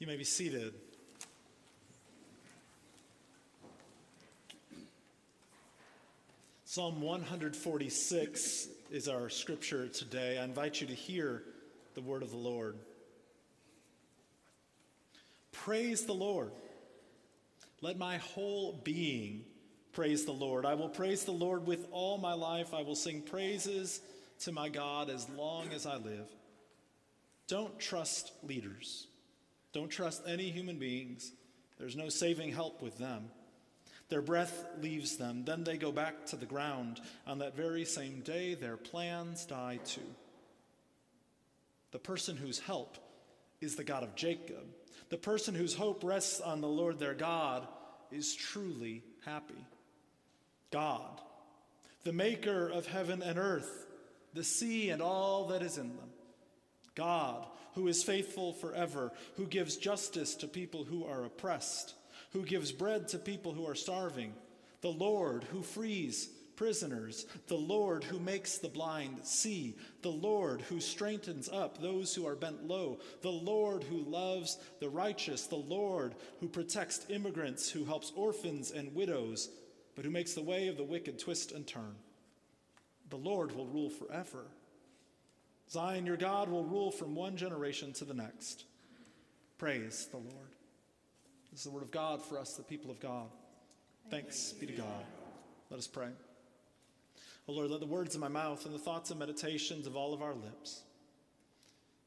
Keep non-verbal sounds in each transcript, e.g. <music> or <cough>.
You may be seated. Psalm 146 is our scripture today. I invite you to hear the word of the Lord. Praise the Lord. Let my whole being praise the Lord. I will praise the Lord with all my life. I will sing praises to my God as long as I live. Don't trust leaders. Don't trust any human beings. There's no saving help with them. Their breath leaves them. Then they go back to the ground. On that very same day, their plans die too. The person whose help is the God of Jacob, the person whose hope rests on the Lord their God, is truly happy. God, the maker of heaven and earth, the sea and all that is in them. God, who is faithful forever, who gives justice to people who are oppressed, who gives bread to people who are starving, the Lord who frees prisoners, the Lord who makes the blind see, the Lord who strengthens up those who are bent low, the Lord who loves the righteous, the Lord who protects immigrants, who helps orphans and widows, but who makes the way of the wicked twist and turn. The Lord will rule forever. Zion, your God, will rule from one generation to the next. Praise the Lord. This is the word of God for us, the people of God. Thanks be to God. Let us pray. O Lord, let the words of my mouth and the thoughts and meditations of all of our lips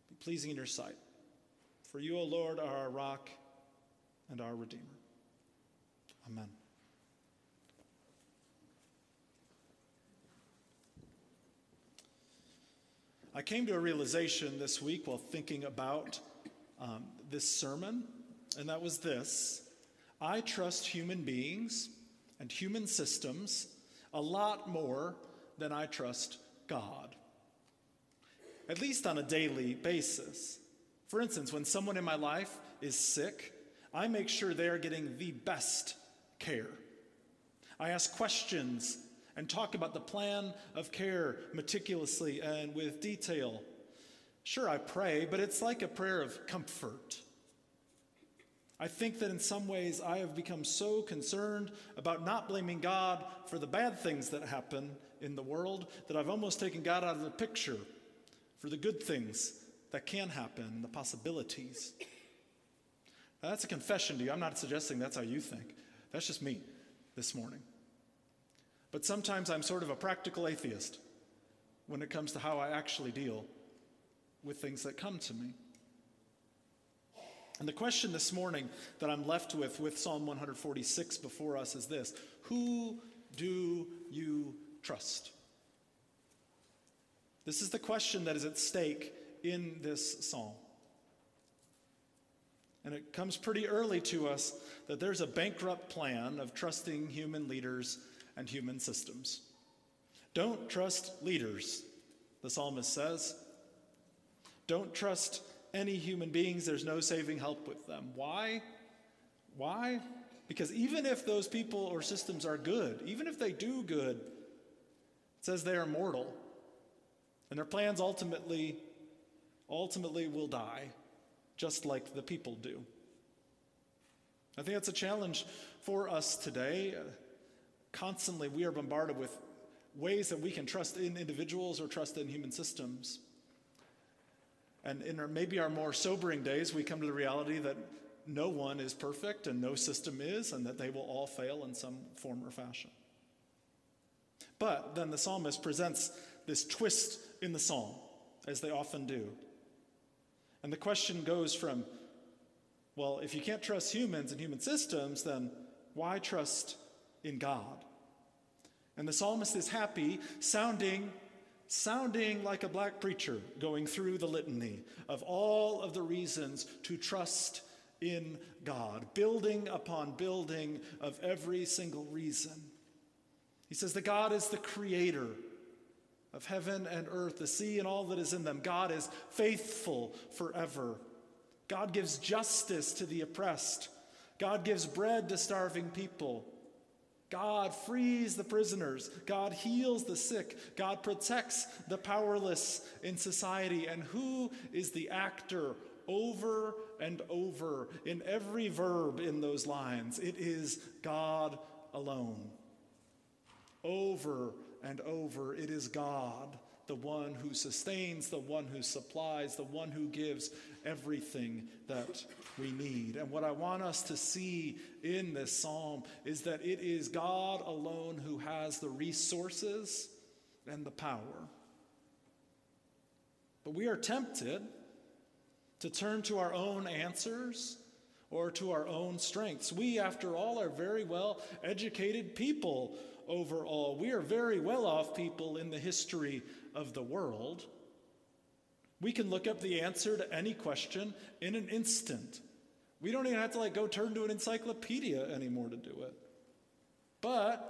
be pleasing in your sight. For you, O Lord, are our rock and our Redeemer. Amen. I came to a realization this week while thinking about um, this sermon, and that was this I trust human beings and human systems a lot more than I trust God, at least on a daily basis. For instance, when someone in my life is sick, I make sure they are getting the best care. I ask questions and talk about the plan of care meticulously and with detail. Sure, I pray, but it's like a prayer of comfort. I think that in some ways I have become so concerned about not blaming God for the bad things that happen in the world that I've almost taken God out of the picture for the good things that can happen, the possibilities. Now, that's a confession to you. I'm not suggesting that's how you think. That's just me this morning. But sometimes I'm sort of a practical atheist when it comes to how I actually deal with things that come to me. And the question this morning that I'm left with, with Psalm 146 before us, is this Who do you trust? This is the question that is at stake in this psalm. And it comes pretty early to us that there's a bankrupt plan of trusting human leaders and human systems. Don't trust leaders, the psalmist says. Don't trust any human beings, there's no saving help with them. Why? Why? Because even if those people or systems are good, even if they do good, it says they are mortal. And their plans ultimately ultimately will die, just like the people do. I think that's a challenge for us today constantly we are bombarded with ways that we can trust in individuals or trust in human systems. And in our, maybe our more sobering days, we come to the reality that no one is perfect and no system is, and that they will all fail in some form or fashion. But then the psalmist presents this twist in the psalm, as they often do. And the question goes from, well, if you can't trust humans and human systems, then why trust in God. And the psalmist is happy, sounding, sounding like a black preacher going through the litany of all of the reasons to trust in God, building upon building of every single reason. He says that God is the creator of heaven and earth, the sea and all that is in them. God is faithful forever. God gives justice to the oppressed. God gives bread to starving people. God frees the prisoners. God heals the sick. God protects the powerless in society. And who is the actor over and over in every verb in those lines. It is God alone. Over and over, it is God, the one who sustains, the one who supplies, the one who gives everything that we need. And what I want us to see in this psalm is that it is God alone who has the resources and the power. But we are tempted to turn to our own answers or to our own strengths. We, after all, are very well educated people overall. We are very well off people in the history of the world. We can look up the answer to any question in an instant. We don't even have to like go turn to an encyclopedia anymore to do it. But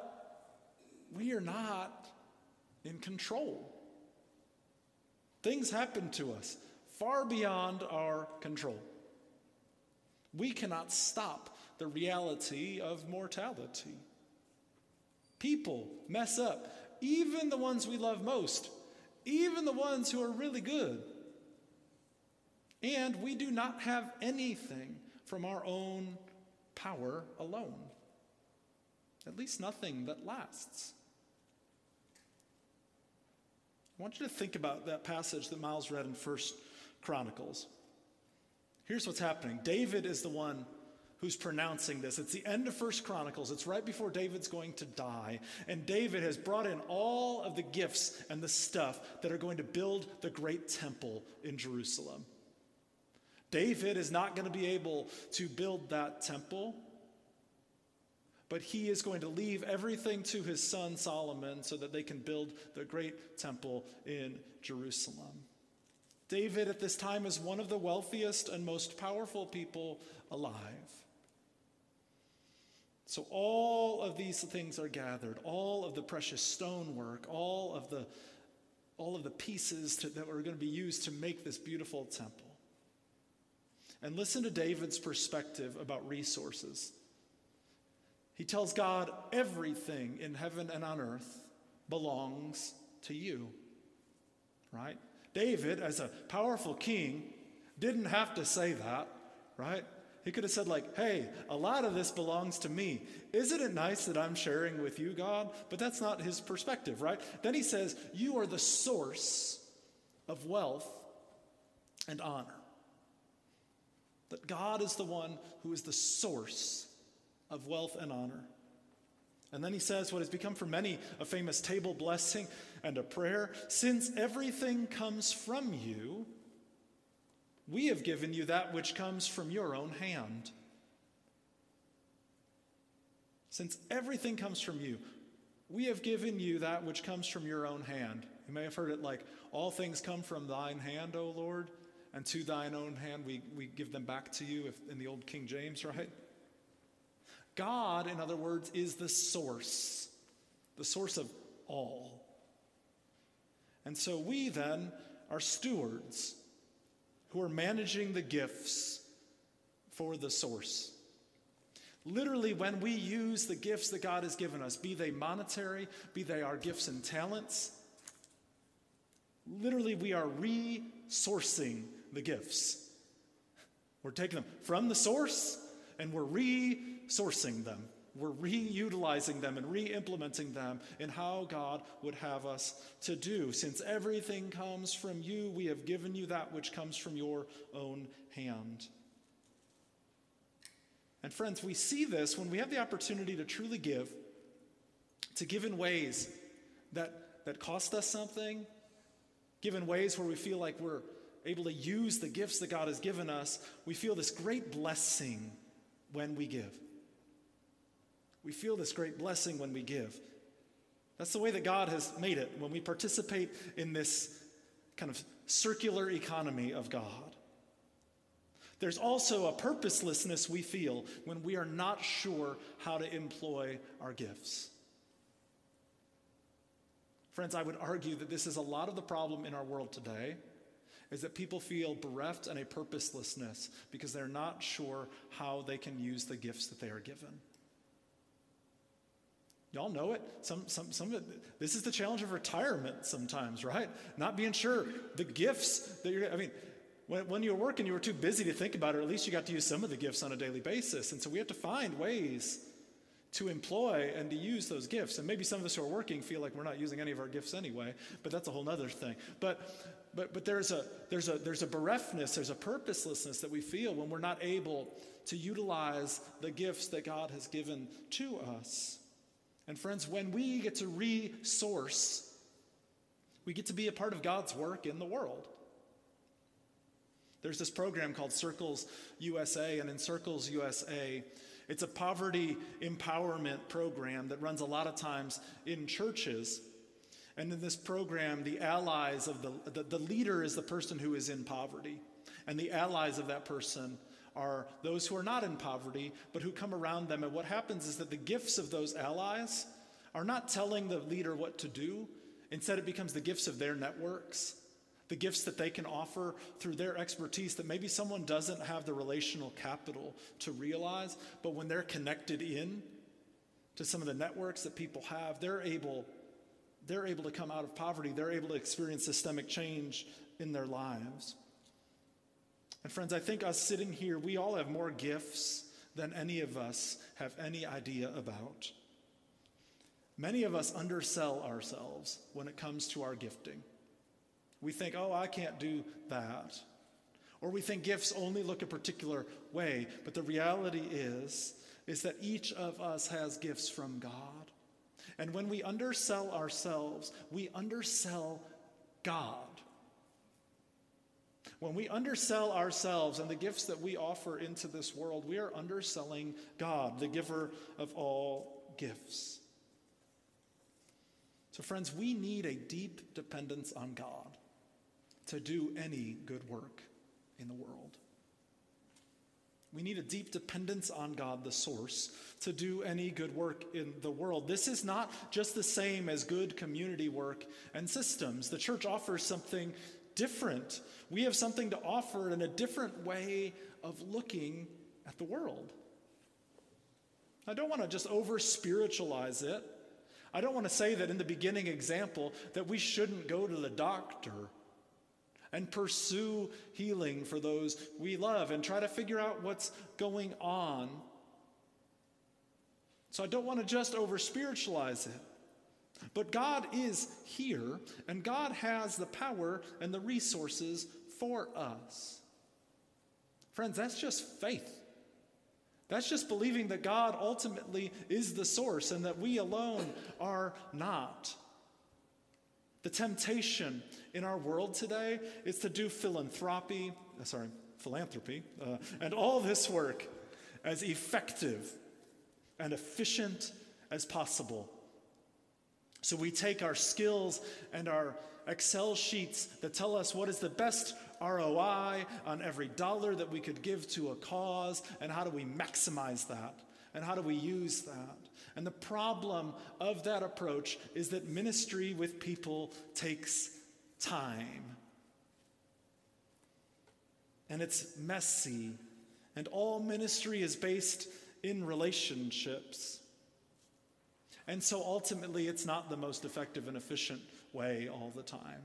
we are not in control. Things happen to us far beyond our control. We cannot stop the reality of mortality. People mess up, even the ones we love most, even the ones who are really good. And we do not have anything from our own power alone, at least nothing that lasts. I want you to think about that passage that Miles read in First Chronicles. Here's what's happening David is the one who's pronouncing this. It's the end of First Chronicles. It's right before David's going to die. And David has brought in all of the gifts and the stuff that are going to build the great temple in Jerusalem. David is not going to be able to build that temple, but he is going to leave everything to his son Solomon so that they can build the great temple in Jerusalem. David at this time is one of the wealthiest and most powerful people alive. So, all of these things are gathered, all of the precious stonework, all of the, all of the pieces to, that were going to be used to make this beautiful temple. And listen to David's perspective about resources. He tells God, everything in heaven and on earth belongs to you. Right? David, as a powerful king, didn't have to say that, right? He could have said, like, hey, a lot of this belongs to me. Isn't it nice that I'm sharing with you, God? But that's not his perspective, right? Then he says, You are the source of wealth and honor. That God is the one who is the source of wealth and honor. And then he says what has become for many a famous table blessing and a prayer since everything comes from you, we have given you that which comes from your own hand. Since everything comes from you, we have given you that which comes from your own hand. You may have heard it like, All things come from thine hand, O Lord, and to thine own hand we, we give them back to you, if, in the old King James, right? God, in other words, is the source, the source of all. And so we then are stewards who are managing the gifts for the source. Literally, when we use the gifts that God has given us, be they monetary, be they our gifts and talents, literally, we are resourcing the gifts. We're taking them from the source and we're resourcing them. We're reutilizing them and re implementing them in how God would have us to do. Since everything comes from you, we have given you that which comes from your own hand. And friends, we see this when we have the opportunity to truly give, to give in ways that, that cost us something, give in ways where we feel like we're able to use the gifts that God has given us. We feel this great blessing when we give. We feel this great blessing when we give. That's the way that God has made it when we participate in this kind of circular economy of God. There's also a purposelessness we feel when we are not sure how to employ our gifts. Friends, I would argue that this is a lot of the problem in our world today is that people feel bereft and a purposelessness because they're not sure how they can use the gifts that they are given. Y'all know it. Some, some, some of it, this is the challenge of retirement sometimes, right? Not being sure the gifts that you're, I mean, When, when you were working, you were too busy to think about it, or at least you got to use some of the gifts on a daily basis. And so we have to find ways to employ and to use those gifts. And maybe some of us who are working feel like we're not using any of our gifts anyway, but that's a whole other thing. But but but there's a there's a there's a bereftness, there's a purposelessness that we feel when we're not able to utilize the gifts that God has given to us. And friends, when we get to resource, we get to be a part of God's work in the world. There's this program called Circles USA, and in Circles USA, it's a poverty empowerment program that runs a lot of times in churches. And in this program, the allies of the, the, the leader is the person who is in poverty. And the allies of that person are those who are not in poverty, but who come around them. And what happens is that the gifts of those allies are not telling the leader what to do. Instead, it becomes the gifts of their networks, the gifts that they can offer through their expertise that maybe someone doesn't have the relational capital to realize. But when they're connected in to some of the networks that people have, they're able, they're able to come out of poverty. They're able to experience systemic change in their lives. And friends, I think us sitting here, we all have more gifts than any of us have any idea about. Many of us undersell ourselves when it comes to our gifting. We think, oh, I can't do that. Or we think gifts only look a particular way. But the reality is, is that each of us has gifts from God. And when we undersell ourselves, we undersell God. When we undersell ourselves and the gifts that we offer into this world, we are underselling God, the giver of all gifts. So, friends, we need a deep dependence on God to do any good work in the world. We need a deep dependence on God, the source, to do any good work in the world. This is not just the same as good community work and systems. The church offers something different. We have something to offer in a different way of looking at the world. I don't want to just over spiritualize it. I don't want to say that in the beginning example that we shouldn't go to the doctor and pursue healing for those we love and try to figure out what's going on. So I don't want to just over spiritualize it. But God is here, and God has the power and the resources for us. Friends, that's just faith. That's just believing that God ultimately is the source and that we alone are not. The temptation in our world today is to do philanthropy, uh, sorry, philanthropy, uh, and all this work as effective and efficient as possible so we take our skills and our Excel sheets that tell us what is the best ROI on every dollar that we could give to a cause, and how do we maximize that? And how do we use that? And the problem of that approach is that ministry with people takes time. And it's messy. And all ministry is based in relationships. And so ultimately, it's not the most effective and efficient way all the time.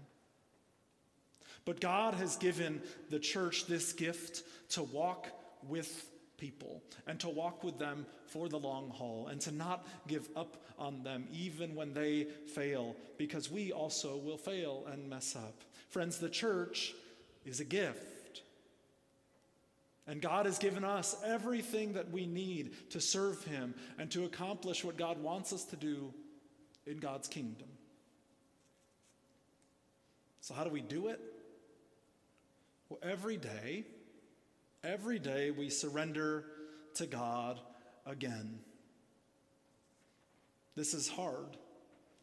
But God has given the church this gift to walk with people and to walk with them for the long haul and to not give up on them even when they fail, because we also will fail and mess up. Friends, the church is a gift. And God has given us everything that we need to serve Him and to accomplish what God wants us to do in God's kingdom. So, how do we do it? Well, every day, every day we surrender to God again. This is hard.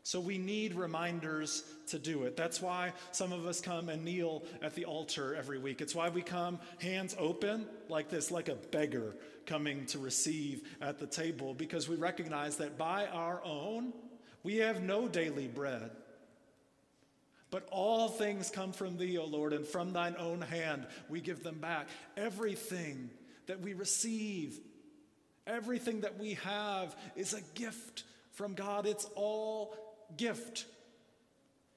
So we need reminders to do it. That's why some of us come and kneel at the altar every week. It's why we come hands open like this, like a beggar coming to receive at the table, because we recognize that by our own, we have no daily bread. But all things come from thee, O Lord, and from thine own hand we give them back. Everything that we receive, everything that we have is a gift from God. It's all gift.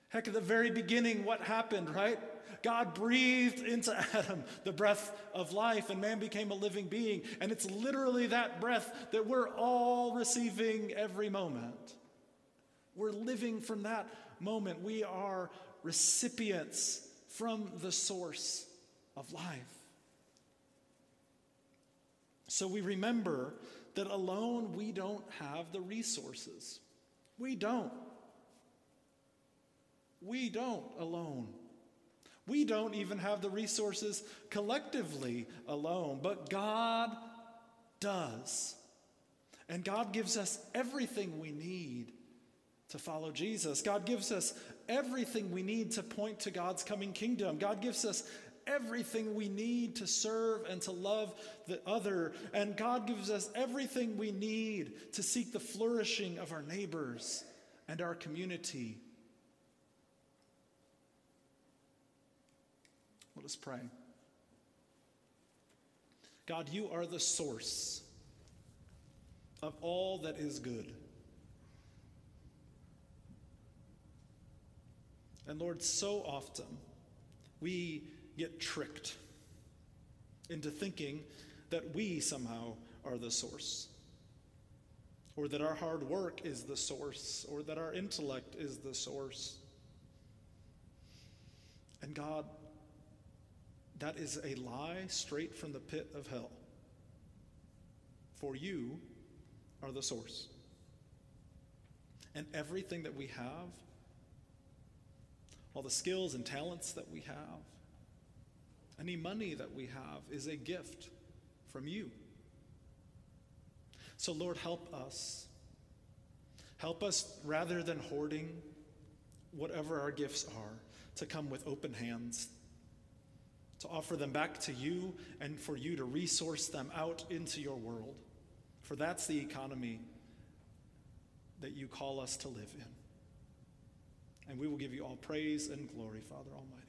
Heck, at the very beginning, what happened, right? God breathed into <laughs> Adam the breath of life, and man became a living being. And it's literally that breath that we're all receiving every moment. We're living from that moment. We are recipients from the source of life. So we remember that alone we don't have the resources. We don't. We don't alone. We don't even have the resources collectively alone, but God does. And God gives us everything we need to follow Jesus. God gives us everything we need to point to God's coming kingdom. God gives us everything we need to serve and to love the other. And God gives us everything we need to seek the flourishing of our neighbors and our community. Let us pray. God, you are the source of all that is good. And Lord, so often we get tricked into thinking that we somehow are the source, or that our hard work is the source, or that our intellect is the source. And God, that is a lie straight from the pit of hell. For you are the source. And everything that we have, all the skills and talents that we have, any money that we have is a gift from you. So, Lord, help us. Help us rather than hoarding whatever our gifts are, to come with open hands, to offer them back to you, and for you to resource them out into your world. For that's the economy that you call us to live in. And we will give you all praise and glory, Father Almighty.